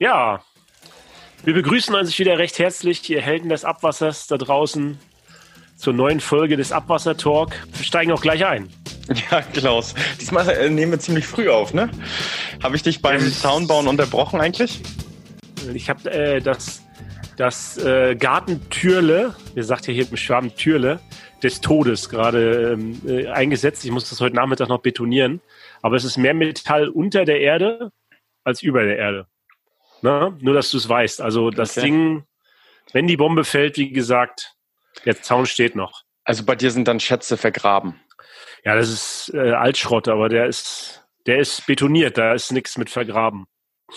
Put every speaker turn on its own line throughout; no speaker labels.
Ja, wir begrüßen uns wieder recht herzlich, ihr Helden des Abwassers da draußen, zur neuen Folge des Abwasser-Talk. Wir steigen auch gleich ein.
Ja, Klaus. Diesmal äh, nehmen wir ziemlich früh auf, ne? Habe ich dich beim Zaunbauen unterbrochen eigentlich?
Ich habe äh, das, das äh, Gartentürle, wir sagt ja hier im Schwaben Türle, des Todes gerade ähm, äh, eingesetzt. Ich muss das heute Nachmittag noch betonieren. Aber es ist mehr Metall unter der Erde als über der Erde. Ne? Nur, dass du es weißt. Also das okay. Ding, wenn die Bombe fällt, wie gesagt, der Zaun steht noch.
Also bei dir sind dann Schätze vergraben.
Ja, das ist äh, Altschrott, aber der ist, der ist betoniert, da ist nichts mit vergraben.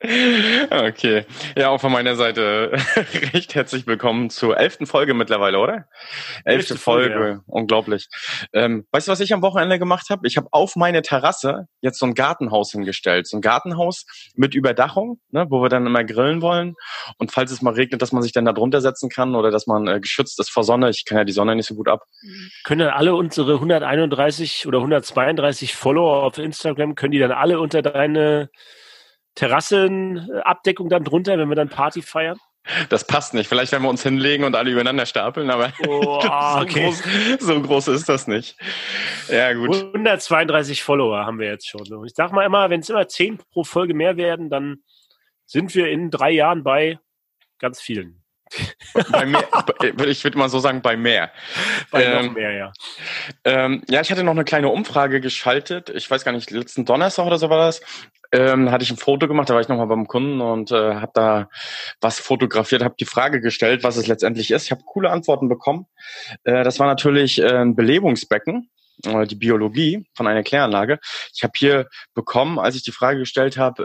Okay. Ja, auch von meiner Seite recht herzlich willkommen zur elften Folge mittlerweile, oder? Elfte Folge, Folge ja. unglaublich. Ähm, weißt du, was ich am Wochenende gemacht habe? Ich habe auf meine Terrasse jetzt so ein Gartenhaus hingestellt. So ein Gartenhaus mit Überdachung, ne, wo wir dann immer grillen wollen. Und falls es mal regnet, dass man sich dann da drunter setzen kann oder dass man äh, geschützt ist vor Sonne. Ich kann ja die Sonne nicht so gut ab.
Können dann alle unsere 131 oder 132 Follower auf Instagram, können die dann alle unter deine Terrassenabdeckung dann drunter, wenn wir dann Party feiern?
Das passt nicht. Vielleicht, wenn wir uns hinlegen und alle übereinander stapeln, aber
oh, so, okay.
groß, so, groß, ist das nicht.
Ja, gut. 132 Follower haben wir jetzt schon. Ich sag mal immer, wenn es immer 10 pro Folge mehr werden, dann sind wir in drei Jahren bei ganz vielen.
Bei mehr, ich würde mal so sagen, bei mehr.
Bei ähm, noch mehr, ja.
Ähm, ja, ich hatte noch eine kleine Umfrage geschaltet. Ich weiß gar nicht, letzten Donnerstag oder so war das. Ähm, hatte ich ein Foto gemacht, da war ich nochmal beim Kunden und äh, habe da was fotografiert, habe die Frage gestellt, was es letztendlich ist. Ich habe coole Antworten bekommen. Äh, das war natürlich äh, ein Belebungsbecken die Biologie von einer Kläranlage. Ich habe hier bekommen, als ich die Frage gestellt habe,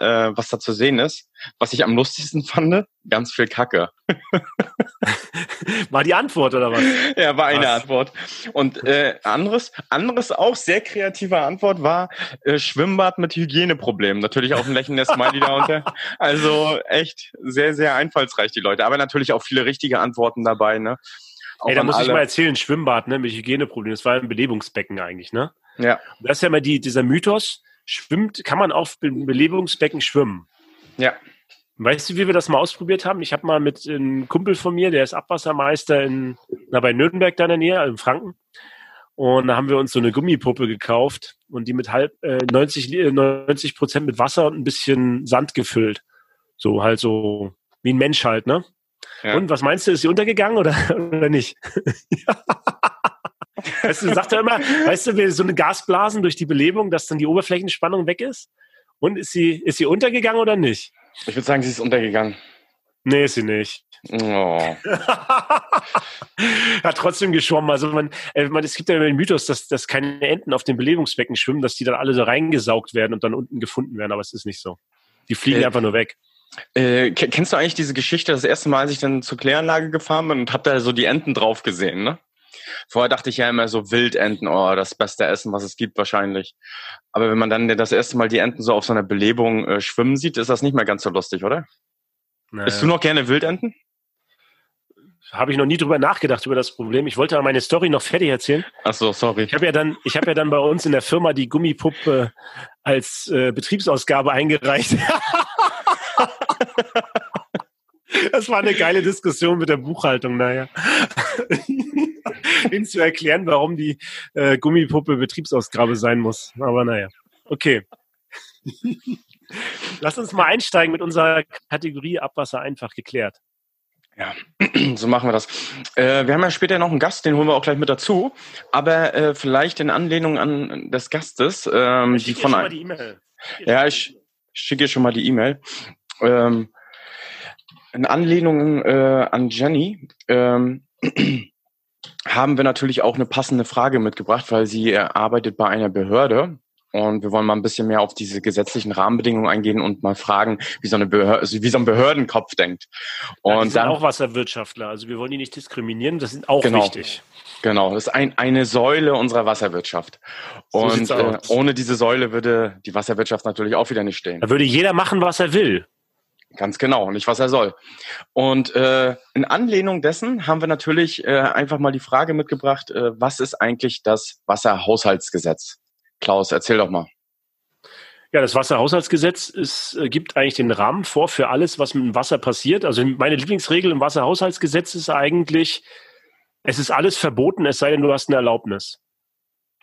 äh, äh, was da zu sehen ist, was ich am lustigsten fand, ganz viel Kacke.
war die Antwort oder was?
Ja, war eine was? Antwort. Und äh, anderes, anderes auch sehr kreative Antwort war äh, Schwimmbad mit Hygieneproblemen. Natürlich auch ein lächelndes Smiley darunter. Also echt sehr, sehr einfallsreich die Leute. Aber natürlich auch viele richtige Antworten dabei. Ne?
Ey, da muss alle. ich mal erzählen, Schwimmbad, ne, mit Hygieneproblemen. Das war ein Belebungsbecken eigentlich, ne?
Ja.
Und das ist ja immer die, dieser Mythos, schwimmt, kann man auf Belebungsbecken schwimmen?
Ja.
Weißt du, wie wir das mal ausprobiert haben? Ich habe mal mit einem Kumpel von mir, der ist Abwassermeister in, na, bei Nürnberg da in der Nähe, in Franken. Und da haben wir uns so eine Gummipuppe gekauft und die mit halb äh, 90 90 Prozent mit Wasser und ein bisschen Sand gefüllt. So halt so wie ein Mensch halt, ne? Ja. Und was meinst du, ist sie untergegangen oder, oder nicht? weißt du, sagt er immer, weißt du, so eine Gasblasen durch die Belebung, dass dann die Oberflächenspannung weg ist? Und ist sie, ist sie untergegangen oder nicht?
Ich würde sagen, sie ist untergegangen.
Nee, ist sie nicht. Oh. Hat trotzdem geschwommen. Also man, äh, man, es gibt ja den Mythos, dass, dass keine Enten auf den Belebungsbecken schwimmen, dass die dann alle so reingesaugt werden und dann unten gefunden werden, aber es ist nicht so. Die fliegen äh, einfach nur weg.
Äh, kennst du eigentlich diese Geschichte, das erste Mal, als ich dann zur Kläranlage gefahren bin und hab da so die Enten drauf gesehen, ne? Vorher dachte ich ja immer so Wildenten, oh, das beste Essen, was es gibt wahrscheinlich. Aber wenn man dann das erste Mal die Enten so auf so einer Belebung äh, schwimmen sieht, ist das nicht mehr ganz so lustig, oder? Naja. Bist du noch gerne Wildenten?
Habe ich noch nie drüber nachgedacht über das Problem. Ich wollte aber meine Story noch fertig erzählen.
Ach so, sorry.
Ich habe ja dann, ich habe ja dann bei uns in der Firma die Gummipuppe als äh, Betriebsausgabe eingereicht. Das war eine geile Diskussion mit der Buchhaltung, naja. Ihnen zu erklären, warum die äh, Gummipuppe Betriebsausgabe sein muss. Aber naja. Okay. Lass uns mal einsteigen mit unserer Kategorie Abwasser einfach geklärt.
Ja, so machen wir das. Äh, wir haben ja später noch einen Gast, den holen wir auch gleich mit dazu. Aber äh, vielleicht in Anlehnung an des Gastes, ähm, die von ein... Ja, ich schicke schon mal die E-Mail. Ähm, in Anlehnung äh, an Jenny ähm, haben wir natürlich auch eine passende Frage mitgebracht, weil sie äh, arbeitet bei einer Behörde und wir wollen mal ein bisschen mehr auf diese gesetzlichen Rahmenbedingungen eingehen und mal fragen, wie so, eine Behörde, also wie so ein Behördenkopf denkt.
Und ja, sind dann, auch Wasserwirtschaftler, also wir wollen die nicht diskriminieren, das ist auch
genau,
wichtig.
Genau, das ist ein, eine Säule unserer Wasserwirtschaft. Und so äh, ohne diese Säule würde die Wasserwirtschaft natürlich auch wieder nicht stehen.
Da würde jeder machen, was er will.
Ganz genau, nicht was er soll. Und äh, in Anlehnung dessen haben wir natürlich äh, einfach mal die Frage mitgebracht, äh, was ist eigentlich das Wasserhaushaltsgesetz? Klaus, erzähl doch mal.
Ja, das Wasserhaushaltsgesetz ist, äh, gibt eigentlich den Rahmen vor für alles, was mit dem Wasser passiert. Also meine Lieblingsregel im Wasserhaushaltsgesetz ist eigentlich, es ist alles verboten, es sei denn, du hast eine Erlaubnis.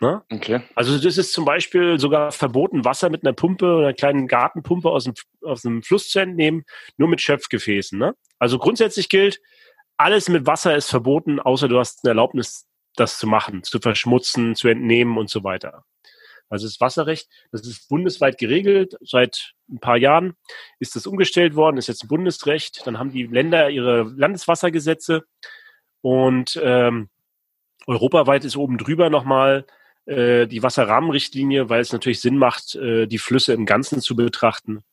Ne? Okay. Also das ist zum Beispiel sogar verboten, Wasser mit einer Pumpe oder einer kleinen Gartenpumpe aus dem, aus dem Fluss zu entnehmen, nur mit Schöpfgefäßen. Ne? Also grundsätzlich gilt, alles mit Wasser ist verboten, außer du hast eine Erlaubnis, das zu machen, zu verschmutzen, zu entnehmen und so weiter. Also das Wasserrecht, das ist bundesweit geregelt. Seit ein paar Jahren ist das umgestellt worden, ist jetzt ein Bundesrecht. Dann haben die Länder ihre Landeswassergesetze und ähm, europaweit ist oben drüber nochmal äh, die Wasserrahmenrichtlinie, weil es natürlich Sinn macht, äh, die Flüsse im Ganzen zu betrachten.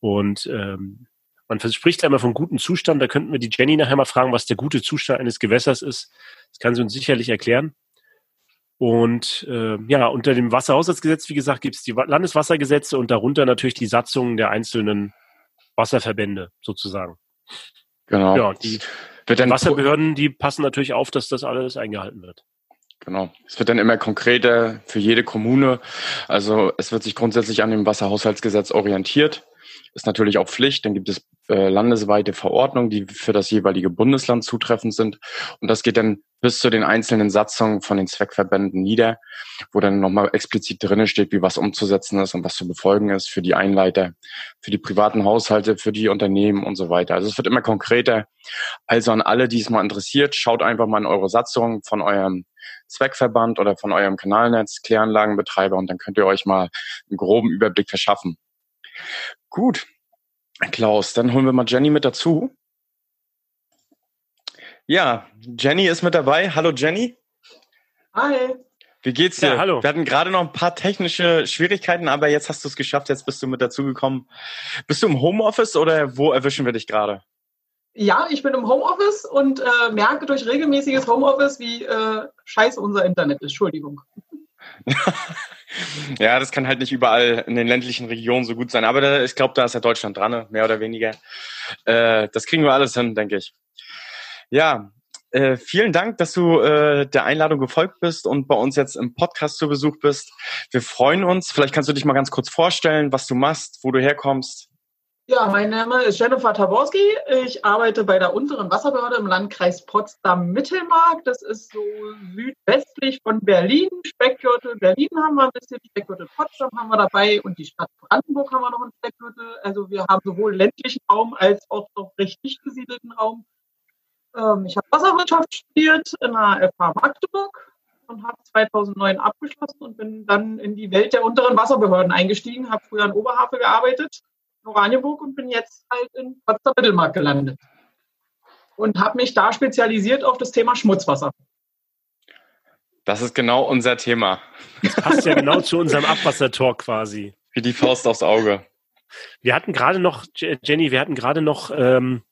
Und ähm, man verspricht ja immer von gutem Zustand. Da könnten wir die Jenny nachher mal fragen, was der gute Zustand eines Gewässers ist. Das kann sie uns sicherlich erklären. Und äh, ja, unter dem Wasserhaushaltsgesetz, wie gesagt, gibt es die Landeswassergesetze und darunter natürlich die Satzungen der einzelnen Wasserverbände sozusagen. Genau. Ja, die Wasserbehörden, die passen natürlich auf, dass das alles eingehalten wird.
Genau. Es wird dann immer konkreter für jede Kommune. Also es wird sich grundsätzlich an dem Wasserhaushaltsgesetz orientiert ist natürlich auch Pflicht. Dann gibt es äh, landesweite Verordnungen, die für das jeweilige Bundesland zutreffend sind. Und das geht dann bis zu den einzelnen Satzungen von den Zweckverbänden nieder, wo dann nochmal explizit drinnen steht, wie was umzusetzen ist und was zu befolgen ist für die Einleiter, für die privaten Haushalte, für die Unternehmen und so weiter. Also es wird immer konkreter. Also an alle, die es mal interessiert, schaut einfach mal in eure Satzung von eurem Zweckverband oder von eurem Kanalnetz, Kläranlagenbetreiber und dann könnt ihr euch mal einen groben Überblick verschaffen. Gut, Klaus, dann holen wir mal Jenny mit dazu. Ja, Jenny ist mit dabei. Hallo Jenny.
Hi.
Wie geht's dir? Ja, hallo. Wir hatten gerade noch ein paar technische Schwierigkeiten, aber jetzt hast du es geschafft, jetzt bist du mit dazugekommen. Bist du im Homeoffice oder wo erwischen wir dich gerade?
Ja, ich bin im Homeoffice und äh, merke durch regelmäßiges Homeoffice, wie äh, scheiße unser Internet ist. Entschuldigung.
Ja, das kann halt nicht überall in den ländlichen Regionen so gut sein. Aber da, ich glaube, da ist ja Deutschland dran, ne? mehr oder weniger. Äh, das kriegen wir alles hin, denke ich. Ja, äh, vielen Dank, dass du äh, der Einladung gefolgt bist und bei uns jetzt im Podcast zu Besuch bist. Wir freuen uns. Vielleicht kannst du dich mal ganz kurz vorstellen, was du machst, wo du herkommst.
Ja, mein Name ist Jennifer Taborski. Ich arbeite bei der unteren Wasserbehörde im Landkreis Potsdam-Mittelmark. Das ist so südwestlich von Berlin. Speckgürtel Berlin haben wir ein bisschen, Speckgürtel Potsdam haben wir dabei und die Stadt Brandenburg haben wir noch einen Speckgürtel. Also wir haben sowohl ländlichen Raum als auch noch richtig besiedelten Raum. Ähm, ich habe Wasserwirtschaft studiert in der FH Magdeburg und habe 2009 abgeschlossen und bin dann in die Welt der unteren Wasserbehörden eingestiegen, habe früher in Oberhavel gearbeitet Oranienburg und bin jetzt halt in Potsdam Mittelmark gelandet. Und habe mich da spezialisiert auf das Thema Schmutzwasser.
Das ist genau unser Thema.
Das passt ja genau zu unserem Abwassertor quasi.
Wie die Faust aufs Auge.
Wir hatten gerade noch, Jenny, wir hatten gerade noch, ähm,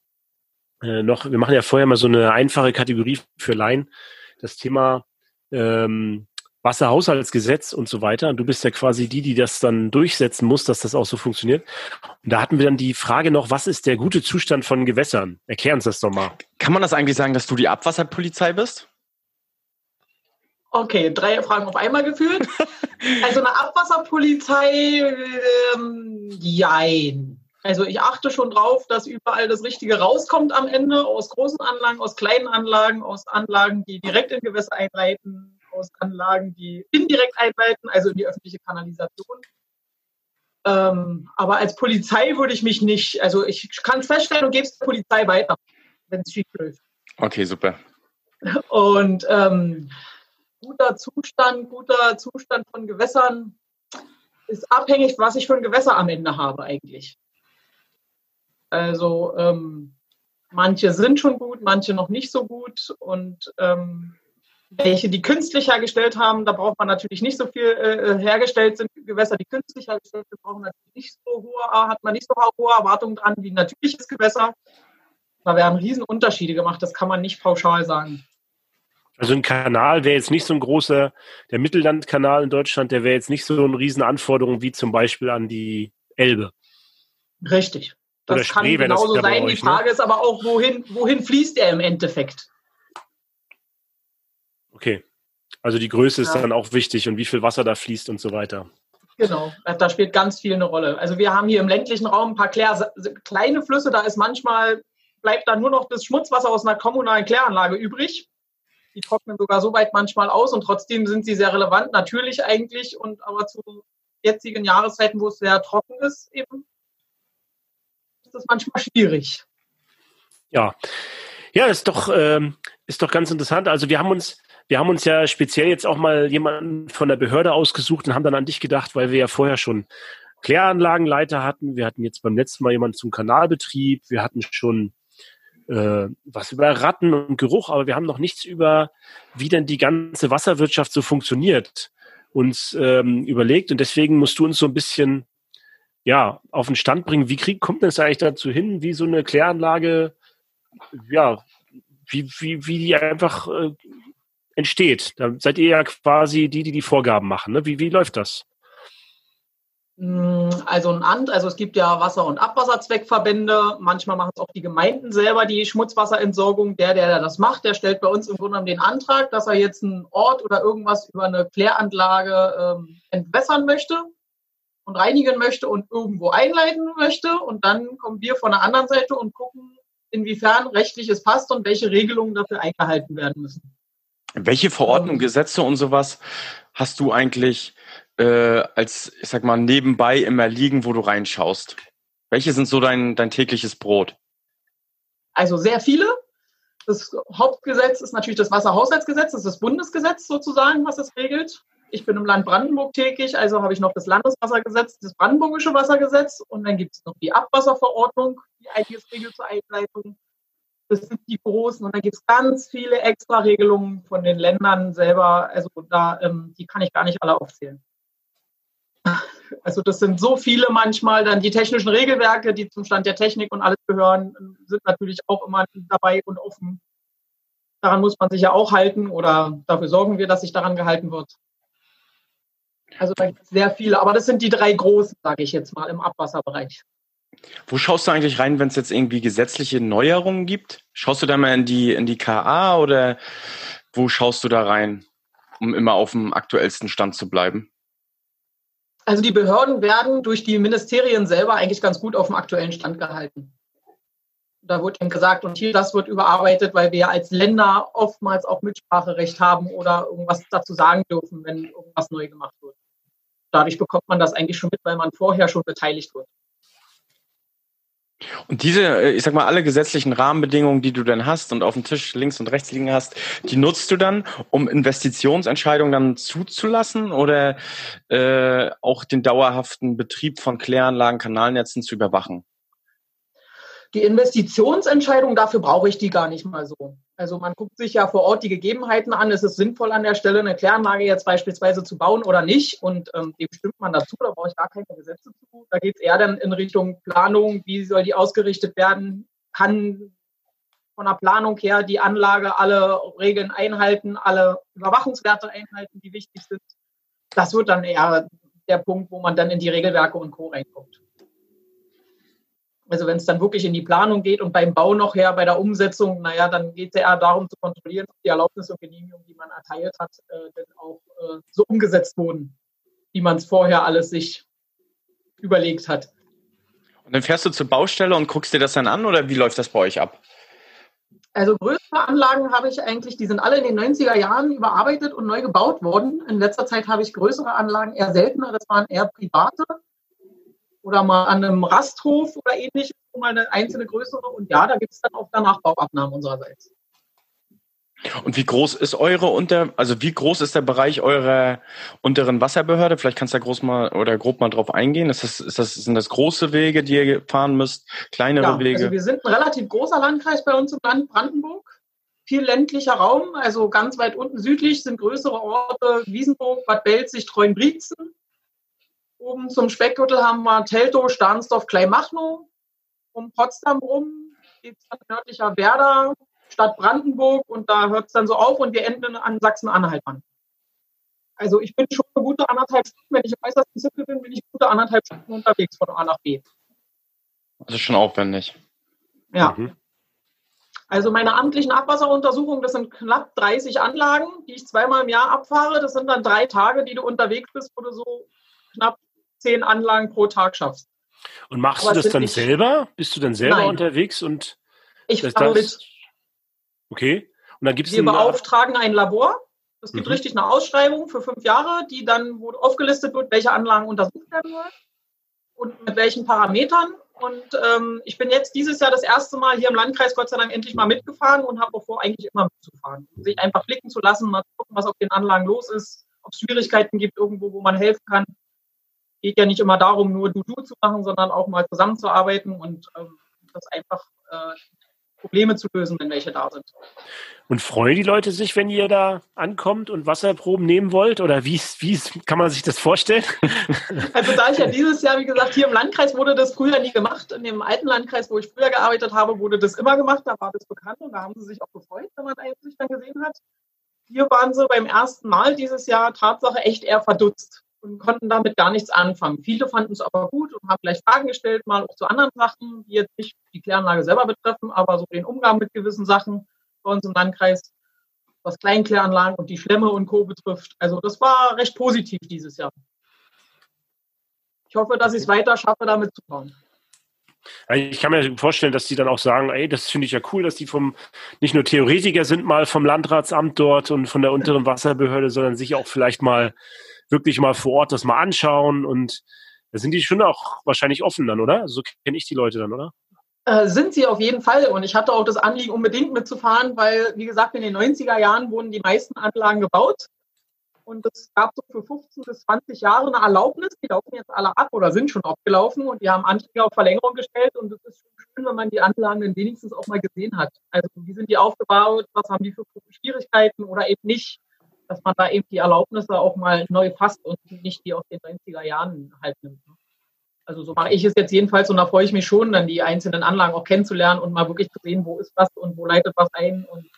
äh, noch, wir machen ja vorher mal so eine einfache Kategorie für Laien. Das Thema ähm, Wasserhaushaltsgesetz und so weiter. Und du bist ja quasi die, die das dann durchsetzen muss, dass das auch so funktioniert. Und da hatten wir dann die Frage noch, was ist der gute Zustand von Gewässern? Erklär uns das doch mal.
Kann man das eigentlich sagen, dass du die Abwasserpolizei bist?
Okay, drei Fragen auf einmal geführt. also eine Abwasserpolizei, ähm, jein. Also ich achte schon drauf, dass überall das Richtige rauskommt am Ende, aus großen Anlagen, aus kleinen Anlagen, aus Anlagen, die direkt in Gewässer einleiten, aus Anlagen, die indirekt einleiten, also in die öffentliche Kanalisation. Ähm, aber als Polizei würde ich mich nicht, also ich kann feststellen und gebe es der Polizei weiter, wenn es schief läuft.
Okay, super.
Und ähm, guter Zustand, guter Zustand von Gewässern ist abhängig, was ich für ein Gewässer am Ende habe eigentlich. Also ähm, manche sind schon gut, manche noch nicht so gut und ähm, welche die künstlich hergestellt haben, da braucht man natürlich nicht so viel äh, hergestellt sind. Gewässer, die künstlich hergestellt sind, brauchen natürlich nicht so hohe, hat man nicht so hohe Erwartungen dran wie ein natürliches Gewässer. Da werden Riesenunterschiede gemacht, das kann man nicht pauschal sagen.
Also ein Kanal wäre jetzt nicht so ein großer, der Mittellandkanal in Deutschland, der wäre jetzt nicht so eine Riesenanforderung wie zum Beispiel an die Elbe.
Richtig. Das Oder kann Spree, genauso sein. Euch, die ne? Frage ne? ist aber auch, wohin, wohin fließt er im Endeffekt?
Okay. Also die Größe ist ja. dann auch wichtig und wie viel Wasser da fließt und so weiter.
Genau, da spielt ganz viel eine Rolle. Also wir haben hier im ländlichen Raum ein paar Klär kleine Flüsse, da ist manchmal, bleibt dann nur noch das Schmutzwasser aus einer kommunalen Kläranlage übrig. Die trocknen sogar so weit manchmal aus und trotzdem sind sie sehr relevant, natürlich eigentlich, und aber zu jetzigen Jahreszeiten, wo es sehr trocken ist, eben, ist das manchmal schwierig.
Ja, ja, ist doch, ähm, ist doch ganz interessant. Also wir haben uns, wir haben uns ja speziell jetzt auch mal jemanden von der Behörde ausgesucht und haben dann an dich gedacht, weil wir ja vorher schon Kläranlagenleiter hatten. Wir hatten jetzt beim letzten Mal jemanden zum Kanalbetrieb. Wir hatten schon äh, was über Ratten und Geruch, aber wir haben noch nichts über, wie denn die ganze Wasserwirtschaft so funktioniert, uns ähm, überlegt. Und deswegen musst du uns so ein bisschen ja, auf den Stand bringen. Wie krieg, kommt es eigentlich dazu hin, wie so eine Kläranlage, ja, wie, wie, wie die einfach äh, entsteht? Da seid ihr ja quasi die, die die Vorgaben machen. Ne? Wie, wie läuft das?
Mm, also ein Amt, also es gibt ja Wasser- und Abwasserzweckverbände. Manchmal machen es auch die Gemeinden selber die Schmutzwasserentsorgung. Der, der das macht, der stellt bei uns im Grunde den Antrag, dass er jetzt einen Ort oder irgendwas über eine Kläranlage ähm, entwässern möchte und reinigen möchte und irgendwo einleiten möchte. Und dann kommen wir von der anderen Seite und gucken, inwiefern rechtlich es passt und welche Regelungen dafür eingehalten werden müssen.
Welche Verordnungen, Gesetze und sowas hast du eigentlich äh, als, ich sag mal, nebenbei immer liegen, wo du reinschaust? Welche sind so dein, dein tägliches Brot?
Also sehr viele. Das Hauptgesetz ist natürlich das Wasserhaushaltsgesetz, das ist das Bundesgesetz sozusagen, was es regelt. Ich bin im Land Brandenburg tätig, also habe ich noch das Landeswassergesetz, das Brandenburgische Wassergesetz und dann gibt es noch die Abwasserverordnung, die einiges regelt zur Einleitung. Das sind die großen und da gibt es ganz viele Extra-Regelungen von den Ländern selber. Also da, ähm, die kann ich gar nicht alle aufzählen. Also das sind so viele manchmal. Dann die technischen Regelwerke, die zum Stand der Technik und alles gehören, sind natürlich auch immer dabei und offen. Daran muss man sich ja auch halten oder dafür sorgen wir, dass sich daran gehalten wird. Also da gibt es sehr viele, aber das sind die drei großen, sage ich jetzt mal, im Abwasserbereich.
Wo schaust du eigentlich rein, wenn es jetzt irgendwie gesetzliche Neuerungen gibt? Schaust du da mal in die, in die KA oder wo schaust du da rein, um immer auf dem aktuellsten Stand zu bleiben?
Also die Behörden werden durch die Ministerien selber eigentlich ganz gut auf dem aktuellen Stand gehalten. Da wird eben gesagt, und hier das wird überarbeitet, weil wir als Länder oftmals auch Mitspracherecht haben oder irgendwas dazu sagen dürfen, wenn irgendwas neu gemacht wird. Dadurch bekommt man das eigentlich schon mit, weil man vorher schon beteiligt wird.
Und diese, äh, ich sag mal, alle gesetzlichen Rahmenbedingungen, die du dann hast und auf dem Tisch links und rechts liegen hast, die nutzt du dann, um Investitionsentscheidungen dann zuzulassen oder äh, auch den dauerhaften Betrieb von Kläranlagen, Kanalnetzen zu überwachen?
Die Investitionsentscheidung, dafür brauche ich die gar nicht mal so. Also man guckt sich ja vor Ort die Gegebenheiten an. Ist es sinnvoll an der Stelle eine Kläranlage jetzt beispielsweise zu bauen oder nicht? Und ähm, dem stimmt man dazu, da brauche ich gar keine Gesetze zu. Da geht es eher dann in Richtung Planung, wie soll die ausgerichtet werden? Kann von der Planung her die Anlage alle Regeln einhalten, alle Überwachungswerte einhalten, die wichtig sind? Das wird dann eher der Punkt, wo man dann in die Regelwerke und Co. reinguckt. Also wenn es dann wirklich in die Planung geht und beim Bau noch her, bei der Umsetzung, naja, dann geht es eher darum zu kontrollieren, ob die Erlaubnis und Genehmigung, die man erteilt hat, äh, denn auch äh, so umgesetzt wurden, wie man es vorher alles sich überlegt hat.
Und dann fährst du zur Baustelle und guckst dir das dann an oder wie läuft das bei euch ab?
Also größere Anlagen habe ich eigentlich, die sind alle in den 90er Jahren überarbeitet und neu gebaut worden. In letzter Zeit habe ich größere Anlagen eher seltener, das waren eher private oder mal an einem Rasthof oder ähnliches, mal eine einzelne größere. Und ja, da gibt es dann auch danach Bauabnahmen unsererseits.
Und wie groß ist eure unter, also wie groß ist der Bereich eurer unteren Wasserbehörde? Vielleicht kannst du da groß mal oder grob mal drauf eingehen. Ist das, ist das, sind das große Wege, die ihr fahren müsst, kleinere ja, Wege?
Also wir sind ein relativ großer Landkreis bei uns im Land Brandenburg. Viel ländlicher Raum, also ganz weit unten südlich sind größere Orte, Wiesenburg, Bad Belzig, Treuenbrietzen. Oben zum Speckgürtel haben wir Teltow, Stahnsdorf, Kleinmachnow. Um Potsdam rum geht es dann nördlicher Werder, Stadt Brandenburg und da hört es dann so auf und wir enden an Sachsen-Anhalt an. Also ich bin schon eine gute anderthalb Stunden, wenn ich im äußersten Zipfel bin, bin ich gute anderthalb Stunden unterwegs von A nach B.
Das ist schon aufwendig.
Ja. Mhm. Also meine amtlichen Abwasseruntersuchungen, das sind knapp 30 Anlagen, die ich zweimal im Jahr abfahre. Das sind dann drei Tage, die du unterwegs bist, wo du so knapp zehn Anlagen pro Tag schaffst.
Und machst Aber du das dann selber? Bist du dann selber Nein. unterwegs und
ich fahre mit.
Okay. Und dann gibt es
Wir beauftragen ein Labor. Es gibt mhm. richtig eine Ausschreibung für fünf Jahre, die dann wo aufgelistet wird, welche Anlagen untersucht werden sollen und mit welchen Parametern. Und ähm, ich bin jetzt dieses Jahr das erste Mal hier im Landkreis Gott sei Dank endlich mal mitgefahren und habe auch vor, eigentlich immer mitzufahren. Sich einfach blicken zu lassen, mal gucken, was auf den Anlagen los ist, ob es Schwierigkeiten gibt irgendwo, wo man helfen kann. Geht ja nicht immer darum, nur Du-Du zu machen, sondern auch mal zusammenzuarbeiten und ähm, das einfach äh, Probleme zu lösen, wenn welche da sind.
Und freuen die Leute sich, wenn ihr da ankommt und Wasserproben nehmen wollt? Oder wie, wie kann man sich das vorstellen?
Also da ich ja dieses Jahr, wie gesagt, hier im Landkreis wurde das früher nie gemacht. In dem alten Landkreis, wo ich früher gearbeitet habe, wurde das immer gemacht. Da war das bekannt und da haben sie sich auch gefreut, wenn man sich dann gesehen hat. Hier waren sie beim ersten Mal dieses Jahr Tatsache echt eher verdutzt und konnten damit gar nichts anfangen. Viele fanden es aber gut und haben vielleicht Fragen gestellt, mal auch zu anderen Sachen, die jetzt nicht die Kläranlage selber betreffen, aber so den Umgang mit gewissen Sachen bei uns im Landkreis, was Kleinkläranlagen und die Schlemme und Co. betrifft. Also das war recht positiv dieses Jahr. Ich hoffe, dass ich es weiter schaffe, damit zu bauen.
Ich kann mir vorstellen, dass die dann auch sagen, ey, das finde ich ja cool, dass die vom nicht nur Theoretiker sind mal vom Landratsamt dort und von der unteren Wasserbehörde, sondern sich auch vielleicht mal wirklich mal vor Ort das mal anschauen und da sind die schon auch wahrscheinlich offen dann, oder? So kenne ich die Leute dann, oder?
Äh, sind sie auf jeden Fall. Und ich hatte auch das Anliegen, unbedingt mitzufahren, weil, wie gesagt, in den 90er Jahren wurden die meisten Anlagen gebaut. Und es gab so für 15 bis 20 Jahre eine Erlaubnis. Die laufen jetzt alle ab oder sind schon abgelaufen und die haben Anträge auf Verlängerung gestellt. Und es ist schön, wenn man die Anlagen dann wenigstens auch mal gesehen hat. Also, wie sind die aufgebaut? Was haben die für Schwierigkeiten oder eben nicht? Dass man da eben die Erlaubnisse auch mal neu fasst und nicht die aus den 90er Jahren halt nimmt. Ne? Also so mache ich es jetzt jedenfalls und da freue ich mich schon, dann die einzelnen Anlagen auch kennenzulernen und mal wirklich zu sehen, wo ist was und wo leitet was ein. Und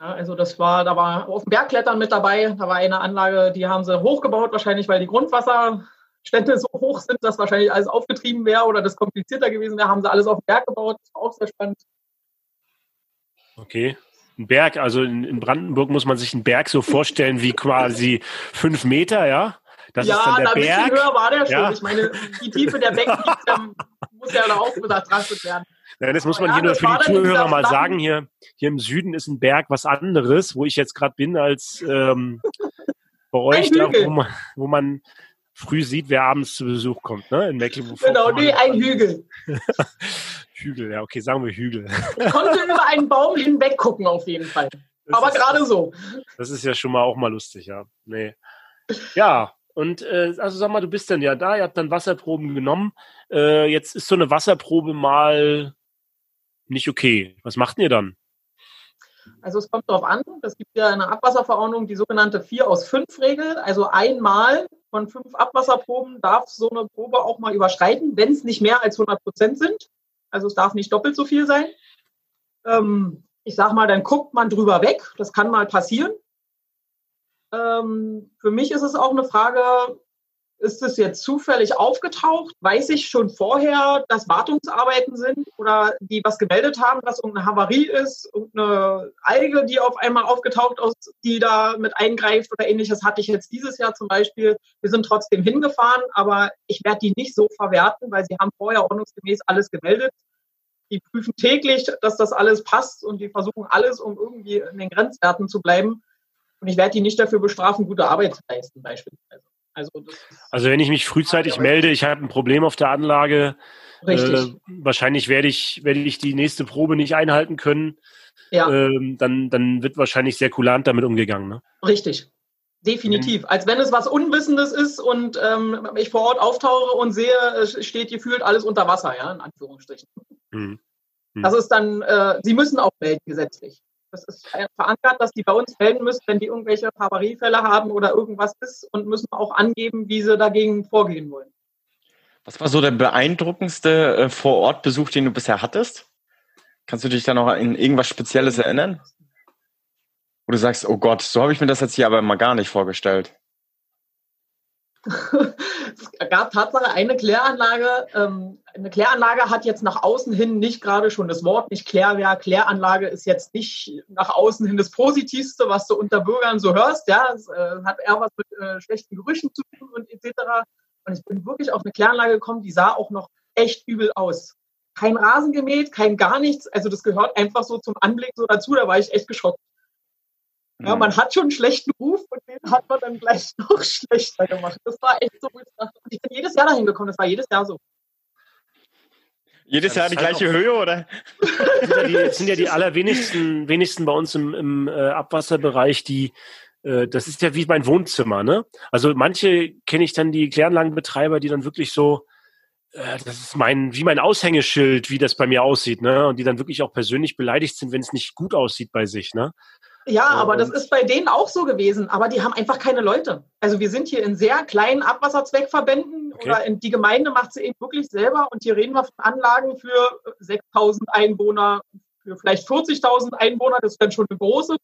ja, also das war, da war auf dem Bergklettern mit dabei, da war eine Anlage, die haben sie hochgebaut, wahrscheinlich weil die Grundwasserstände so hoch sind, dass wahrscheinlich alles aufgetrieben wäre oder das komplizierter gewesen wäre, haben sie alles auf dem Berg gebaut, das war auch sehr spannend.
Okay ein Berg, also in, in, Brandenburg muss man sich einen Berg so vorstellen wie quasi fünf Meter, ja?
Das ja, ist dann der da Berg. ein bisschen höher war der schon. Ja. Ich meine, die Tiefe der Becken muss ja da auch betrachtet werden.
Ja, das muss man ja, hier nur für die Zuhörer mal sagen. Hier, hier im Süden ist ein Berg was anderes, wo ich jetzt gerade bin, als ähm, bei euch, da, wo, man, wo man früh sieht, wer abends zu Besuch kommt, ne? In
Mecklenburg-Vorpommern. Genau, nee, ein Hügel.
Hügel, ja, okay, sagen wir Hügel.
Ich konnte über einen Baum hinweg gucken, auf jeden Fall. Das Aber gerade so.
Das ist ja schon mal auch mal lustig, ja. Nee. Ja, und äh, also sag mal, du bist dann ja da, ihr habt dann Wasserproben genommen. Äh, jetzt ist so eine Wasserprobe mal nicht okay. Was macht ihr dann?
Also es kommt darauf an, es gibt ja eine Abwasserverordnung die sogenannte 4 aus 5 Regel. Also einmal von fünf Abwasserproben darf so eine Probe auch mal überschreiten, wenn es nicht mehr als 100 Prozent sind. Also es darf nicht doppelt so viel sein. Ähm, ich sage mal, dann guckt man drüber weg. Das kann mal passieren. Ähm, für mich ist es auch eine Frage, ist es jetzt zufällig aufgetaucht? Weiß ich schon vorher, dass Wartungsarbeiten sind oder die was gemeldet haben, dass irgendeine Havarie ist, irgendeine Alge, die auf einmal aufgetaucht ist, die da mit eingreift oder ähnliches, hatte ich jetzt dieses Jahr zum Beispiel. Wir sind trotzdem hingefahren, aber ich werde die nicht so verwerten, weil sie haben vorher ordnungsgemäß alles gemeldet. Die prüfen täglich, dass das alles passt und die versuchen alles, um irgendwie in den Grenzwerten zu bleiben. Und ich werde die nicht dafür bestrafen, gute Arbeit zu leisten, beispielsweise.
Also, also wenn ich mich frühzeitig melde, ich habe ein Problem auf der Anlage, äh, wahrscheinlich werde ich, werde ich die nächste Probe nicht einhalten können. Ja. Ähm, dann, dann wird wahrscheinlich sehr kulant damit umgegangen. Ne?
Richtig. Definitiv. Mhm. Als wenn es was Unwissendes ist und ähm, ich vor Ort auftauche und sehe, es steht gefühlt alles unter Wasser, ja, in Anführungsstrichen. Mhm. Mhm. Das ist dann, äh, Sie müssen auch melden gesetzlich. Das ist verankert, dass die bei uns melden müssen, wenn die irgendwelche Havariefälle haben oder irgendwas ist und müssen auch angeben, wie sie dagegen vorgehen wollen.
Was war so der beeindruckendste äh, Vorortbesuch, den du bisher hattest? Kannst du dich da noch an irgendwas Spezielles erinnern? Wo du sagst, oh Gott, so habe ich mir das jetzt hier aber mal gar nicht vorgestellt.
Es gab Tatsache eine Kläranlage. Ähm, eine Kläranlage hat jetzt nach außen hin nicht gerade schon das Wort, nicht Klärwerk. Kläranlage ist jetzt nicht nach außen hin das Positivste, was du unter Bürgern so hörst. Ja, es äh, hat eher was mit äh, schlechten Gerüchen zu tun und etc. Und ich bin wirklich auf eine Kläranlage gekommen, die sah auch noch echt übel aus. Kein Rasen gemäht, kein gar nichts. Also das gehört einfach so zum Anblick so dazu. Da war ich echt geschockt. Ja, man hat schon einen schlechten Ruf und den hat man dann gleich noch schlechter gemacht. Das war echt so. Ich bin jedes Jahr dahin gekommen, das war jedes Jahr so.
Jedes Jahr die halt gleiche Höhe, oder?
Das sind ja die, sind ja die allerwenigsten wenigsten bei uns im, im äh, Abwasserbereich, die äh, das ist ja wie mein Wohnzimmer, ne? Also manche kenne ich dann die Kläranlagenbetreiber, die dann wirklich so, äh, das ist mein, wie mein Aushängeschild, wie das bei mir aussieht, ne? Und die dann wirklich auch persönlich beleidigt sind, wenn es nicht gut aussieht bei sich, ne?
Ja, aber das ist bei denen auch so gewesen. Aber die haben einfach keine Leute. Also wir sind hier in sehr kleinen Abwasserzweckverbänden okay. oder in, die Gemeinde macht sie eben wirklich selber. Und hier reden wir von Anlagen für 6000 Einwohner, für vielleicht 40.000 Einwohner. Das ist dann schon eine große.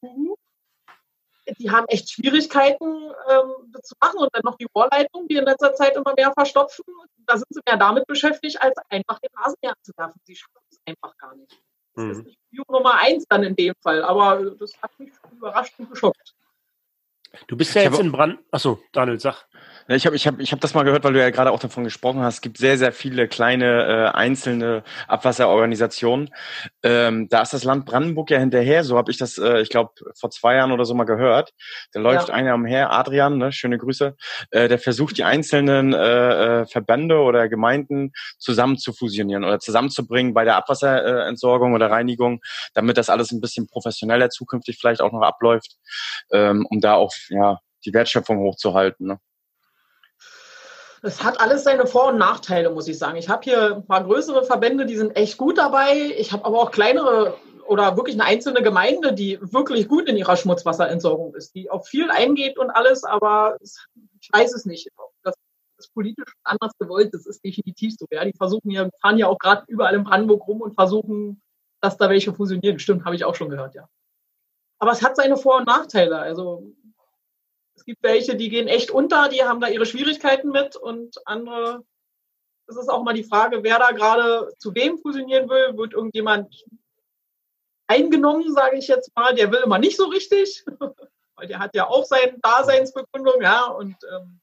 Die haben echt Schwierigkeiten ähm, das zu machen. Und dann noch die Rohrleitungen, die in letzter Zeit immer mehr verstopfen. Da sind sie mehr damit beschäftigt, als einfach den Rasenmäher zu werfen. Sie schaffen es einfach gar nicht. Das mhm. ist nicht View Nummer eins dann in dem Fall, aber das hat mich überrascht und geschockt.
Du bist ja jetzt in Brand. Achso, Daniel, sag.
Ich habe ich hab, ich hab das mal gehört, weil du ja gerade auch davon gesprochen hast. Es gibt sehr, sehr viele kleine äh, einzelne Abwasserorganisationen. Ähm, da ist das Land Brandenburg ja hinterher. So habe ich das, äh, ich glaube, vor zwei Jahren oder so mal gehört. Da läuft ja. einer umher, Adrian, ne, schöne Grüße. Äh, der versucht die einzelnen äh, äh, Verbände oder Gemeinden zusammen zu fusionieren oder zusammenzubringen bei der Abwasserentsorgung oder Reinigung, damit das alles ein bisschen professioneller zukünftig vielleicht auch noch abläuft, ähm, um da auch ja die Wertschöpfung hochzuhalten. Ne?
Es hat alles seine Vor- und Nachteile, muss ich sagen. Ich habe hier ein paar größere Verbände, die sind echt gut dabei. Ich habe aber auch kleinere oder wirklich eine einzelne Gemeinde, die wirklich gut in ihrer Schmutzwasserentsorgung ist, die auf viel eingeht und alles, aber ich weiß es nicht. Das ist politisch anders gewollt, das ist definitiv so. Ja. Die versuchen ja, fahren ja auch gerade überall in Brandenburg rum und versuchen, dass da welche fusionieren. Stimmt, habe ich auch schon gehört, ja. Aber es hat seine Vor- und Nachteile. Also gibt welche, die gehen echt unter, die haben da ihre Schwierigkeiten mit und andere, es ist auch mal die Frage, wer da gerade zu wem fusionieren will. Wird irgendjemand eingenommen, sage ich jetzt mal, der will immer nicht so richtig, weil der hat ja auch seine Daseinsbegründung, ja, und ähm,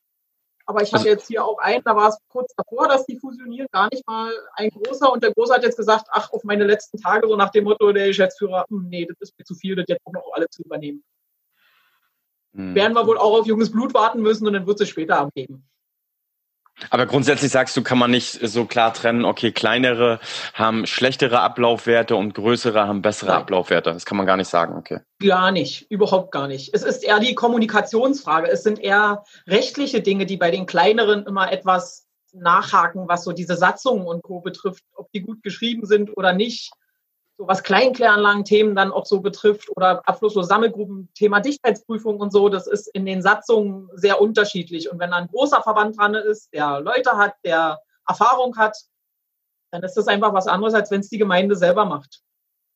aber ich hatte also jetzt hier auch einen, da war es kurz davor, dass die fusionieren, gar nicht mal ein großer. Und der Große hat jetzt gesagt, ach, auf meine letzten Tage, so nach dem Motto, der Geschäftsführer, hm, nee, das ist mir zu viel, das jetzt auch noch alle zu übernehmen. Hm. Werden wir wohl auch auf junges Blut warten müssen und dann wird es später abgeben.
Aber grundsätzlich sagst du, kann man nicht so klar trennen, okay, kleinere haben schlechtere Ablaufwerte und größere haben bessere Nein. Ablaufwerte. Das kann man gar nicht sagen, okay.
Gar nicht, überhaupt gar nicht. Es ist eher die Kommunikationsfrage. Es sind eher rechtliche Dinge, die bei den kleineren immer etwas nachhaken, was so diese Satzungen und Co. betrifft, ob die gut geschrieben sind oder nicht so was Kleinkläranlagen-Themen dann auch so betrifft oder abflusslose Sammelgruppen, Thema Dichtheitsprüfung und so, das ist in den Satzungen sehr unterschiedlich. Und wenn da ein großer Verband dran ist, der Leute hat, der Erfahrung hat, dann ist das einfach was anderes, als wenn es die Gemeinde selber macht.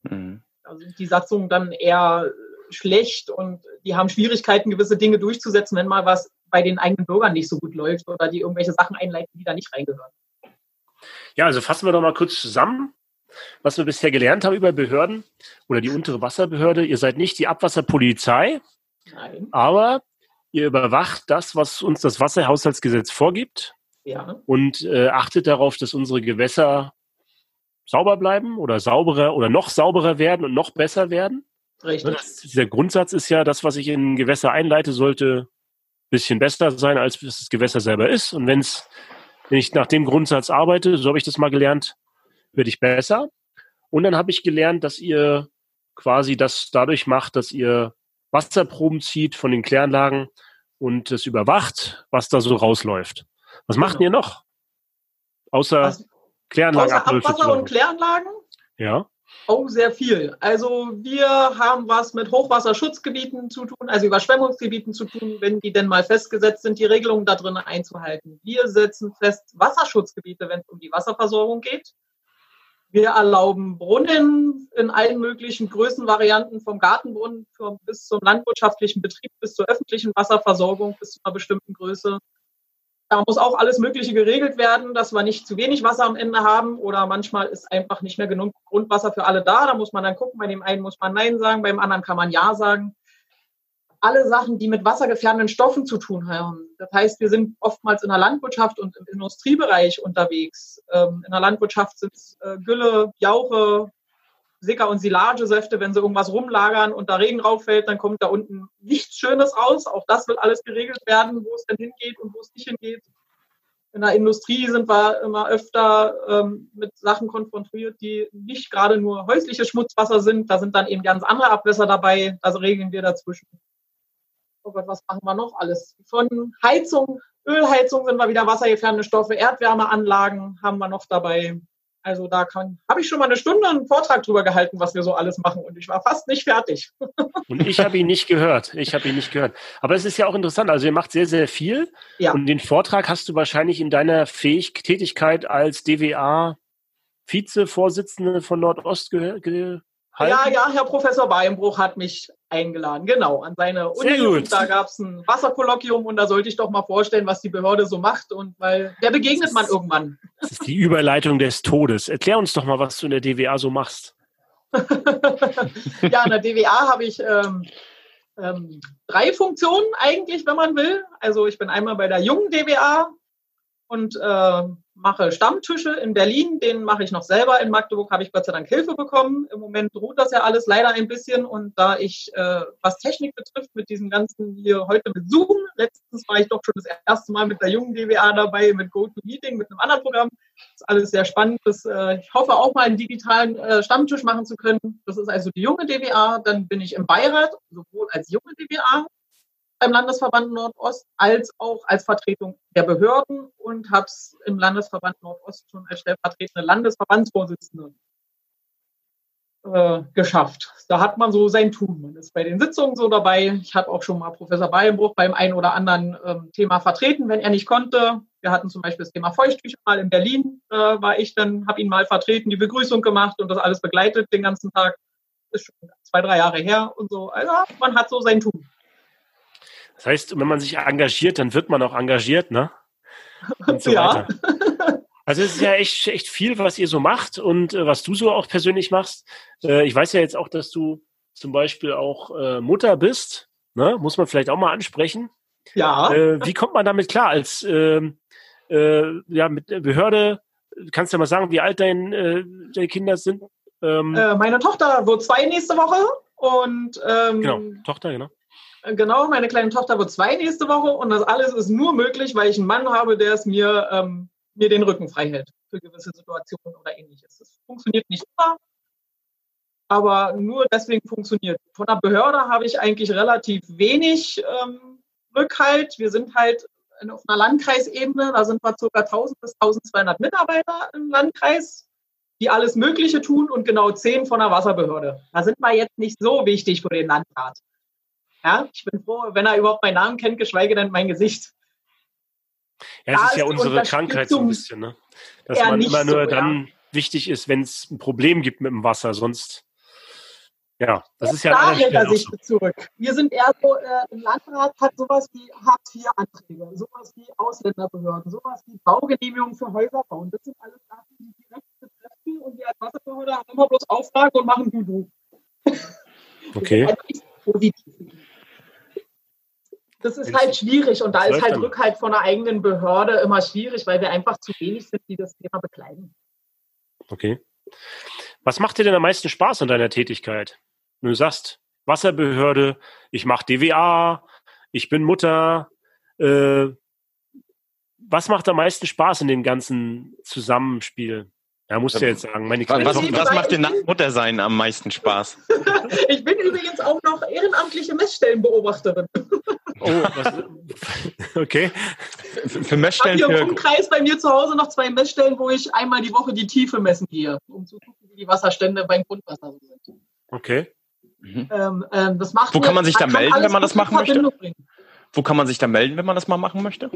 Mhm. Also die Satzungen dann eher schlecht und die haben Schwierigkeiten, gewisse Dinge durchzusetzen, wenn mal was bei den eigenen Bürgern nicht so gut läuft oder die irgendwelche Sachen einleiten, die da nicht reingehören.
Ja, also fassen wir doch mal kurz zusammen was wir bisher gelernt haben über Behörden oder die untere Wasserbehörde. Ihr seid nicht die Abwasserpolizei, Nein. aber ihr überwacht das, was uns das Wasserhaushaltsgesetz vorgibt ja. und äh, achtet darauf, dass unsere Gewässer sauber bleiben oder sauberer oder noch sauberer werden und noch besser werden. Richtig. Das, dieser Grundsatz ist ja, das, was ich in Gewässer einleite, sollte ein bisschen besser sein, als das Gewässer selber ist. Und wenn es, wenn ich nach dem Grundsatz arbeite, so habe ich das mal gelernt, werde ich besser. Und dann habe ich gelernt, dass ihr quasi das dadurch macht, dass ihr Wasserproben zieht von den Kläranlagen und es überwacht, was da so rausläuft. Was macht genau. ihr noch? Außer was? Kläranlagen.
Außer Abwasser und Kläranlagen?
Ja.
Oh, sehr viel. Also wir haben was mit Hochwasserschutzgebieten zu tun, also Überschwemmungsgebieten zu tun, wenn die denn mal festgesetzt sind, die Regelungen da drin einzuhalten. Wir setzen fest Wasserschutzgebiete, wenn es um die Wasserversorgung geht. Wir erlauben Brunnen in allen möglichen Größenvarianten, vom Gartenbrunnen bis zum landwirtschaftlichen Betrieb, bis zur öffentlichen Wasserversorgung, bis zu einer bestimmten Größe. Da muss auch alles Mögliche geregelt werden, dass wir nicht zu wenig Wasser am Ende haben oder manchmal ist einfach nicht mehr genug Grundwasser für alle da. Da muss man dann gucken, bei dem einen muss man Nein sagen, beim anderen kann man Ja sagen. Alle Sachen, die mit wassergefährdenden Stoffen zu tun haben. Das heißt, wir sind oftmals in der Landwirtschaft und im Industriebereich unterwegs. Ähm, in der Landwirtschaft sind es äh, Gülle, Jauche, Sicker- und Silagesäfte, wenn sie irgendwas rumlagern und da Regen rauffällt, dann kommt da unten nichts Schönes raus. Auch das wird alles geregelt werden, wo es denn hingeht und wo es nicht hingeht. In der Industrie sind wir immer öfter ähm, mit Sachen konfrontiert, die nicht gerade nur häusliches Schmutzwasser sind. Da sind dann eben ganz andere Abwässer dabei. Also regeln wir dazwischen. Oh Gott, was machen wir noch alles? Von Heizung, Ölheizung sind wir wieder wassergefährdende Stoffe, Erdwärmeanlagen haben wir noch dabei. Also da habe ich schon mal eine Stunde einen Vortrag drüber gehalten, was wir so alles machen und ich war fast nicht fertig.
Und ich habe ihn nicht gehört. Ich habe ihn nicht gehört. Aber es ist ja auch interessant. Also ihr macht sehr, sehr viel. Ja. Und den Vortrag hast du wahrscheinlich in deiner Fähig Tätigkeit als DWA Vizevorsitzende von Nordost ge
halten? Ja, ja, Herr Professor Beinbruch hat mich eingeladen, genau, an seine Uni. Sehr gut. Da gab es ein Wasserkolloquium und da sollte ich doch mal vorstellen, was die Behörde so macht und weil der begegnet man irgendwann.
Das ist die Überleitung des Todes. Erklär uns doch mal, was du in der DWA so machst.
ja, in der DWA habe ich ähm, ähm, drei Funktionen eigentlich, wenn man will. Also ich bin einmal bei der jungen DWA und äh, mache Stammtische in Berlin, den mache ich noch selber. In Magdeburg habe ich Gott sei Dank Hilfe bekommen. Im Moment ruht das ja alles leider ein bisschen. Und da ich, äh, was Technik betrifft, mit diesem ganzen hier heute mit Zoom, letztens war ich doch schon das erste Mal mit der jungen DWA dabei, mit GoToMeeting, mit einem anderen Programm. Das ist alles sehr spannend. Das, äh, ich hoffe auch mal einen digitalen äh, Stammtisch machen zu können. Das ist also die junge DWA. Dann bin ich im Beirat, sowohl als junge DWA beim Landesverband Nordost als auch als Vertretung der Behörden und habe es im Landesverband Nordost schon als stellvertretende Landesverbandsvorsitzende äh, geschafft. Da hat man so sein Tun. Man ist bei den Sitzungen so dabei. Ich habe auch schon mal Professor Ballenbruch beim einen oder anderen ähm, Thema vertreten, wenn er nicht konnte. Wir hatten zum Beispiel das Thema Feuchttücher mal in Berlin, äh, war ich dann, habe ihn mal vertreten, die Begrüßung gemacht und das alles begleitet den ganzen Tag. Ist schon zwei, drei Jahre her und so. Also man hat so sein Tun.
Das heißt, wenn man sich engagiert, dann wird man auch engagiert, ne? Und so ja. weiter. Also es ist ja echt, echt viel, was ihr so macht und äh, was du so auch persönlich machst. Äh, ich weiß ja jetzt auch, dass du zum Beispiel auch äh, Mutter bist. Ne? Muss man vielleicht auch mal ansprechen.
Ja.
Äh, wie kommt man damit klar als ähm, äh, ja, mit Behörde? Kannst du ja mal sagen, wie alt dein, äh, deine Kinder sind?
Ähm, meine Tochter wird zwei nächste Woche und ähm,
genau, Tochter, genau.
Genau, meine kleine Tochter wird zwei nächste Woche und das alles ist nur möglich, weil ich einen Mann habe, der es mir, ähm, mir den Rücken frei hält für gewisse Situationen oder ähnliches. Das funktioniert nicht immer, aber nur deswegen funktioniert. Von der Behörde habe ich eigentlich relativ wenig ähm, Rückhalt. Wir sind halt auf einer Landkreisebene, da sind wir ca. 1000 bis 1200 Mitarbeiter im Landkreis, die alles Mögliche tun und genau zehn von der Wasserbehörde. Da sind wir jetzt nicht so wichtig für den Landrat. Ja, ich bin froh, wenn er überhaupt meinen Namen kennt, geschweige denn mein Gesicht.
Ja, es ist ja unsere Krankheit so ein bisschen, ne? Dass man immer nur so, dann ja. wichtig ist, wenn es ein Problem gibt mit dem Wasser, sonst ja, das Jetzt ist ja
da hält er sich so. zurück. Wir sind eher so, äh, im Landrat hat sowas wie Hartz-IV-Anträge, sowas wie Ausländerbehörden, sowas wie Baugenehmigungen für Häuser bauen. Das sind alles Sachen, die direkt betreffen und wir als Wasserbehörde haben immer bloß Auftrag und machen du du.
Okay. Also positiv
das ist halt schwierig und da ist halt Rückhalt von der eigenen Behörde immer schwierig, weil wir einfach zu wenig sind, die das Thema bekleiden.
Okay. Was macht dir denn am meisten Spaß an deiner Tätigkeit? Wenn du sagst, Wasserbehörde, ich mache DWA, ich bin Mutter, äh, was macht am meisten Spaß in dem ganzen Zusammenspiel? Ja, musst du jetzt sagen.
Meine was, was, was macht dir nach Muttersein am meisten Spaß?
ich bin übrigens auch noch ehrenamtliche Messstellenbeobachterin.
oh, was, okay.
Für, für Messstellen?
Ich habe hier im Umkreis bei mir zu Hause noch zwei Messstellen, wo ich einmal die Woche die Tiefe messen gehe, um zu gucken, wie die Wasserstände beim Grundwasser sind.
Okay.
Mhm. Ähm, ähm, das macht
Wo kann man sich da melden, wenn man das machen möchte? Bringen. Wo kann man sich da melden, wenn man das mal machen möchte?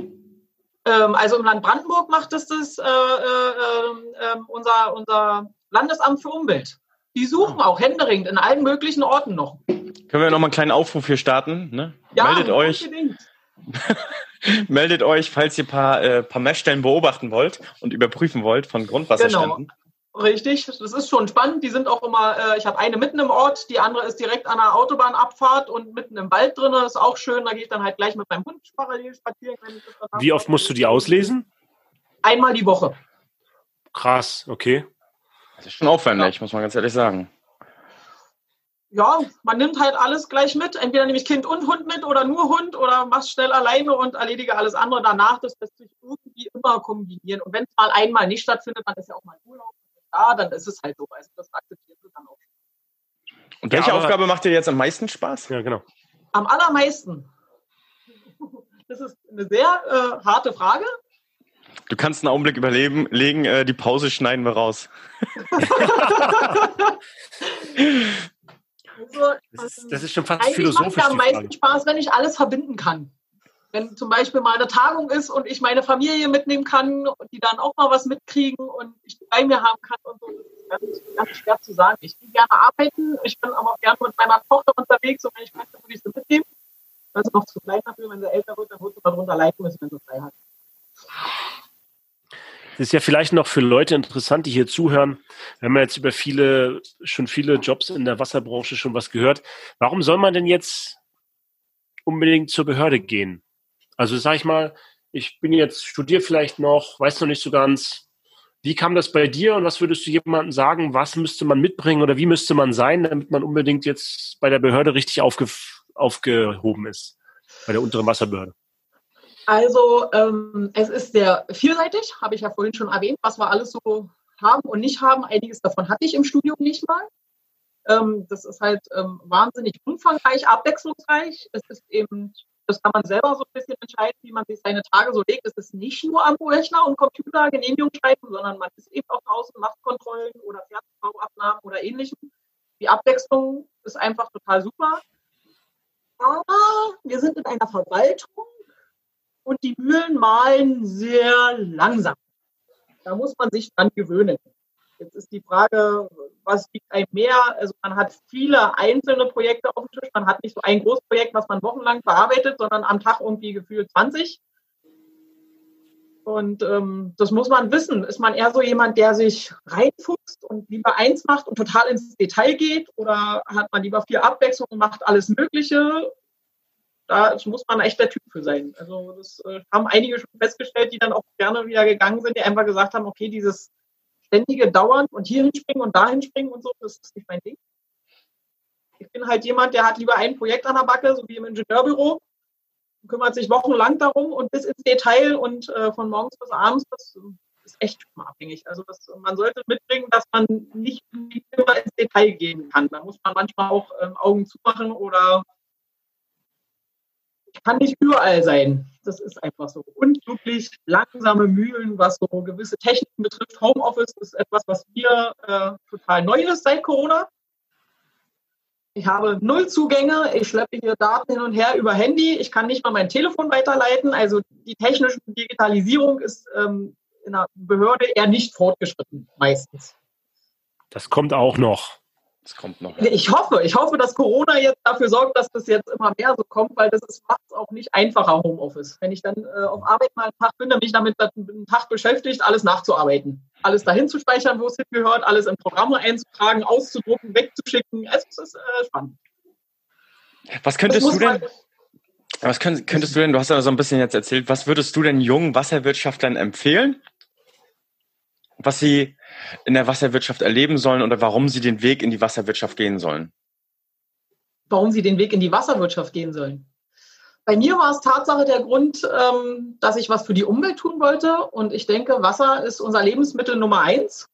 Ähm, also im Land Brandenburg macht es das äh, äh, äh, unser, unser Landesamt für Umwelt. Die suchen auch händeringend in allen möglichen Orten noch.
Können wir noch mal einen kleinen Aufruf hier starten? Ne? Ja, Meldet euch. Unbedingt. Meldet euch, falls ihr ein paar, äh, paar Messstellen beobachten wollt und überprüfen wollt von Grundwasserständen.
Genau. Richtig, das ist schon spannend. Die sind auch immer, äh, ich habe eine mitten im Ort, die andere ist direkt an der Autobahnabfahrt und mitten im Wald drin. Das ist auch schön. Da gehe ich dann halt gleich mit meinem Hund parallel spazieren.
Wie oft musst du die auslesen?
Einmal die Woche.
Krass, okay.
Das ist schon aufwendig, ja. muss man ganz ehrlich sagen.
Ja, man nimmt halt alles gleich mit. Entweder nehme ich Kind und Hund mit oder nur Hund oder mach's schnell alleine und erledige alles andere danach. Das lässt sich irgendwie immer kombinieren. Und wenn es mal einmal nicht stattfindet, dann ist ja auch mal Urlaub da, dann ist es halt so. Also das akzeptiert du dann auch.
Und welche ja, Aufgabe macht dir jetzt am meisten Spaß?
Ja, genau.
Am allermeisten. Das ist eine sehr äh, harte Frage.
Du kannst einen Augenblick überlegen, legen, äh, die Pause schneiden wir raus.
also, das, ist, das, ist, schon fast philosophisch. Macht mir am meisten Spaß, wenn ich alles verbinden kann wenn zum Beispiel mal eine Tagung ist und ich meine Familie mitnehmen kann und die dann auch mal was mitkriegen und ich bei mir haben kann und so, das ist ganz, ganz schwer zu sagen. Ich will gerne arbeiten, ich bin aber auch gerne mit meiner Tochter unterwegs und wenn ich möchte, würde ich sie mitnehmen. Wenn sie noch zu klein dafür, wenn sie älter wird, dann wird sie darunter leiden müssen, wenn sie frei hat.
Das ist ja vielleicht noch für Leute interessant, die hier zuhören. Wir haben ja jetzt über viele, schon viele Jobs in der Wasserbranche schon was gehört. Warum soll man denn jetzt unbedingt zur Behörde gehen? Also sag ich mal, ich bin jetzt, studiere vielleicht noch, weiß noch nicht so ganz. Wie kam das bei dir und was würdest du jemandem sagen, was müsste man mitbringen oder wie müsste man sein, damit man unbedingt jetzt bei der Behörde richtig aufge, aufgehoben ist, bei der unteren Wasserbehörde?
Also ähm, es ist sehr vielseitig, habe ich ja vorhin schon erwähnt, was wir alles so haben und nicht haben. Einiges davon hatte ich im Studium nicht mal. Ähm, das ist halt ähm, wahnsinnig umfangreich, abwechslungsreich. Es ist eben das kann man selber so ein bisschen entscheiden, wie man sich seine Tage so legt. Es ist nicht nur am Rechner und Computer Genehmigung schreiben, sondern man ist eben auch draußen, macht Kontrollen oder Fertigbauabnahmen oder ähnlichem. Die Abwechslung ist einfach total super. Aber wir sind in einer Verwaltung und die Mühlen malen sehr langsam. Da muss man sich dran gewöhnen. Jetzt ist die Frage, was liegt einem mehr? Also man hat viele einzelne Projekte auf dem Tisch. Man hat nicht so ein Großprojekt, was man wochenlang bearbeitet, sondern am Tag irgendwie gefühlt 20. Und ähm, das muss man wissen. Ist man eher so jemand, der sich reinfuchst und lieber eins macht und total ins Detail geht? Oder hat man lieber viel Abwechslung und macht alles Mögliche? Da muss man echt der Typ für sein. Also das äh, haben einige schon festgestellt, die dann auch gerne wieder gegangen sind, die einfach gesagt haben, okay, dieses ständige Dauern und hier hinspringen und da hinspringen und so, das ist nicht mein Ding. Ich bin halt jemand, der hat lieber ein Projekt an der Backe, so wie im Ingenieurbüro, kümmert sich wochenlang darum und bis ins Detail und äh, von morgens bis abends, das ist echt abhängig. Also das, man sollte mitbringen, dass man nicht immer ins Detail gehen kann. Da muss man manchmal auch ähm, Augen zumachen oder kann nicht überall sein. Das ist einfach so. Und wirklich langsame Mühlen, was so gewisse Techniken betrifft. Homeoffice ist etwas, was mir äh, total neu ist seit Corona. Ich habe null Zugänge. Ich schleppe hier Daten hin und her über Handy. Ich kann nicht mal mein Telefon weiterleiten. Also die technische Digitalisierung ist ähm, in der Behörde eher nicht fortgeschritten, meistens.
Das kommt auch noch.
Das kommt noch.
Ich hoffe, ich hoffe, dass Corona jetzt dafür sorgt, dass das jetzt immer mehr so kommt, weil das macht es auch nicht einfacher, Homeoffice. Wenn ich dann äh, auf Arbeit mal einen Tag bin, dann bin ich damit einen Tag beschäftigt, alles nachzuarbeiten. Alles dahin zu speichern, wo es hingehört, alles in Programme einzutragen, auszudrucken, wegzuschicken. Es ist äh, spannend.
Was könntest du denn... Was könntest, könntest du denn, du hast ja so ein bisschen jetzt erzählt, was würdest du denn jungen Wasserwirtschaftlern empfehlen, was sie in der Wasserwirtschaft erleben sollen oder warum sie den Weg in die Wasserwirtschaft gehen sollen?
Warum sie den Weg in die Wasserwirtschaft gehen sollen? Bei mir war es Tatsache der Grund, ähm, dass ich was für die Umwelt tun wollte. Und ich denke, Wasser ist unser Lebensmittel Nummer eins.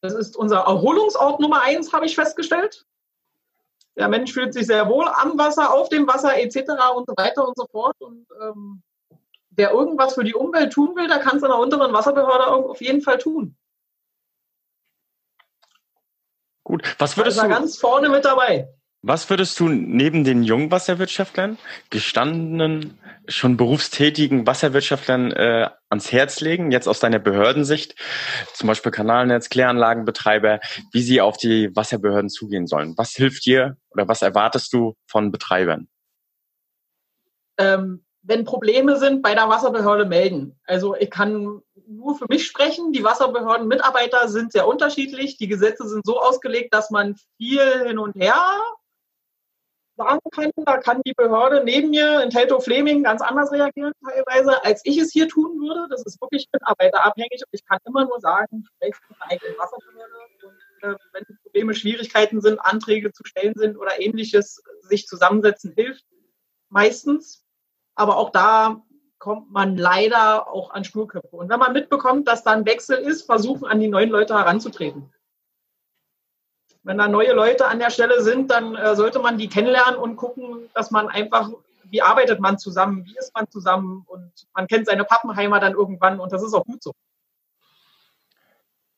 Das ist unser Erholungsort Nummer eins, habe ich festgestellt. Der Mensch fühlt sich sehr wohl am Wasser, auf dem Wasser etc. und so weiter und so fort. Und ähm, wer irgendwas für die Umwelt tun will, der kann es in der unteren Wasserbehörde auf jeden Fall tun.
Gut, was würdest du
ganz vorne mit dabei?
Was würdest du neben den jungen Wasserwirtschaftlern, gestandenen, schon berufstätigen Wasserwirtschaftlern äh, ans Herz legen, jetzt aus deiner Behördensicht, zum Beispiel Kanalnetz, Kläranlagenbetreiber, wie sie auf die Wasserbehörden zugehen sollen? Was hilft dir oder was erwartest du von Betreibern?
Ähm, wenn Probleme sind, bei der Wasserbehörde melden. Also ich kann nur für mich sprechen. Die Wasserbehörden-Mitarbeiter sind sehr unterschiedlich. Die Gesetze sind so ausgelegt, dass man viel hin und her sagen kann. Da kann die Behörde neben mir in Teltow-Fleming ganz anders reagieren teilweise, als ich es hier tun würde. Das ist wirklich mitarbeiterabhängig ich kann immer nur sagen, sprecht mit einer eigenen Wasserbehörde und äh, wenn Probleme, Schwierigkeiten sind, Anträge zu stellen sind oder ähnliches, sich zusammensetzen hilft meistens. Aber auch da kommt man leider auch an Spurköpfe. Und wenn man mitbekommt, dass da ein Wechsel ist, versuchen an die neuen Leute heranzutreten. Wenn da neue Leute an der Stelle sind, dann äh, sollte man die kennenlernen und gucken, dass man einfach, wie arbeitet man zusammen, wie ist man zusammen und man kennt seine Pappenheimer dann irgendwann und das ist auch gut so.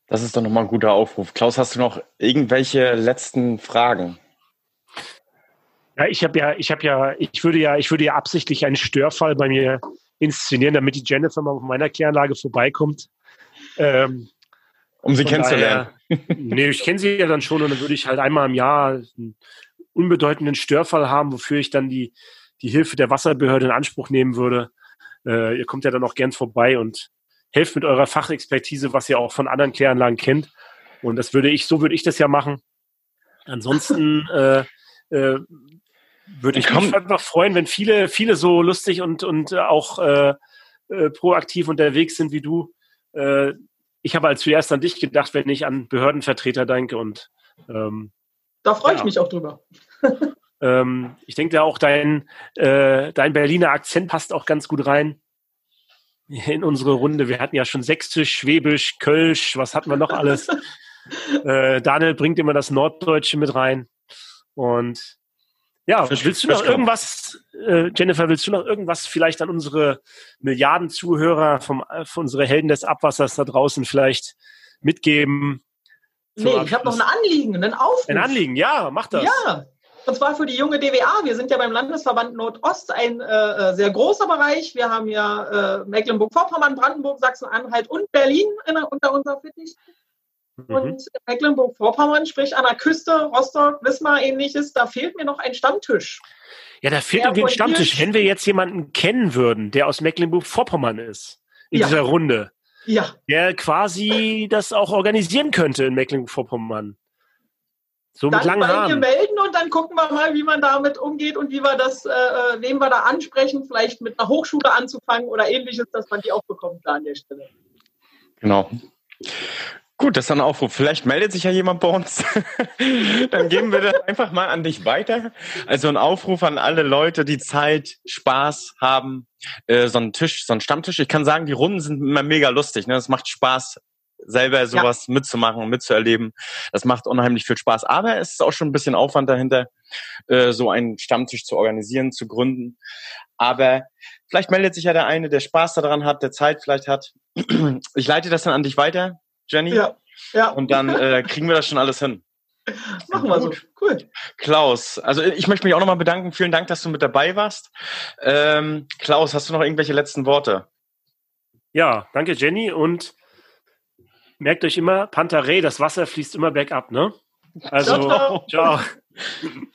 Das ist doch nochmal ein guter Aufruf. Klaus, hast du noch irgendwelche letzten Fragen?
Ja, ich habe ja, ich habe ja, ich würde ja, ich würde ja absichtlich einen Störfall bei mir inszenieren, damit die Jennifer mal auf meiner Kläranlage vorbeikommt.
Ähm, um sie kennenzulernen.
Nee, ich kenne sie ja dann schon und dann würde ich halt einmal im Jahr einen unbedeutenden Störfall haben, wofür ich dann die, die Hilfe der Wasserbehörde in Anspruch nehmen würde. Äh, ihr kommt ja dann auch gern vorbei und helft mit eurer Fachexpertise, was ihr auch von anderen Kläranlagen kennt. Und das würde ich, so würde ich das ja machen. Ansonsten äh, äh, würde ich mich einfach freuen, wenn viele, viele so lustig und, und auch äh, äh, proaktiv unterwegs sind wie du. Äh, ich habe als zuerst an dich gedacht, wenn ich an Behördenvertreter denke und ähm,
da freue ich mich auch drüber.
ähm, ich denke da auch dein, äh, dein Berliner Akzent passt auch ganz gut rein in unsere Runde. Wir hatten ja schon Sächsisch, Schwäbisch, Kölsch, was hatten wir noch alles? äh, Daniel bringt immer das Norddeutsche mit rein. Und ja, willst du noch irgendwas, äh, Jennifer, willst du noch irgendwas vielleicht an unsere Milliarden Zuhörer, vom, äh, von unsere Helden des Abwassers da draußen vielleicht mitgeben?
Nee, ich habe noch ein Anliegen, einen Aufruf.
Ein Anliegen, ja, mach das.
Ja, und zwar für die junge DWA. Wir sind ja beim Landesverband Nordost ein äh, äh, sehr großer Bereich. Wir haben ja äh, Mecklenburg-Vorpommern, Brandenburg, Sachsen-Anhalt und Berlin in, unter unserer Fittich. Mhm. Und Mecklenburg-Vorpommern, sprich an der Küste, Rostock, Wismar, ähnliches, da fehlt mir noch ein Stammtisch.
Ja, da fehlt irgendwie ein Stammtisch. Wenn wir jetzt jemanden kennen würden, der aus Mecklenburg-Vorpommern ist, in ja. dieser Runde, ja. der quasi das auch organisieren könnte in Mecklenburg-Vorpommern.
So dann mit langen bei Haaren. melden und dann gucken wir mal, wie man damit umgeht und wie wir das, äh, äh, wen wir da ansprechen, vielleicht mit einer Hochschule anzufangen oder ähnliches, dass man die auch bekommt da an der Stelle.
Genau. Gut, das ist ein Aufruf. Vielleicht meldet sich ja jemand bei uns. Dann geben wir das einfach mal an dich weiter. Also ein Aufruf an alle Leute, die Zeit, Spaß haben, äh, so einen Tisch, so einen Stammtisch. Ich kann sagen, die Runden sind immer mega lustig. Ne? Es macht Spaß, selber sowas ja. mitzumachen und mitzuerleben. Das macht unheimlich viel Spaß. Aber es ist auch schon ein bisschen Aufwand dahinter, äh, so einen Stammtisch zu organisieren, zu gründen. Aber vielleicht meldet sich ja der eine, der Spaß daran hat, der Zeit vielleicht hat. Ich leite das dann an dich weiter. Jenny. Ja. ja. Und dann äh, kriegen wir das schon alles hin.
Machen wir so. Cool.
Klaus, also ich möchte mich auch nochmal bedanken. Vielen Dank, dass du mit dabei warst. Ähm, Klaus, hast du noch irgendwelche letzten Worte?
Ja, danke Jenny und merkt euch immer, Pantarei, das Wasser fließt immer bergab, ne? Also, ciao. ciao.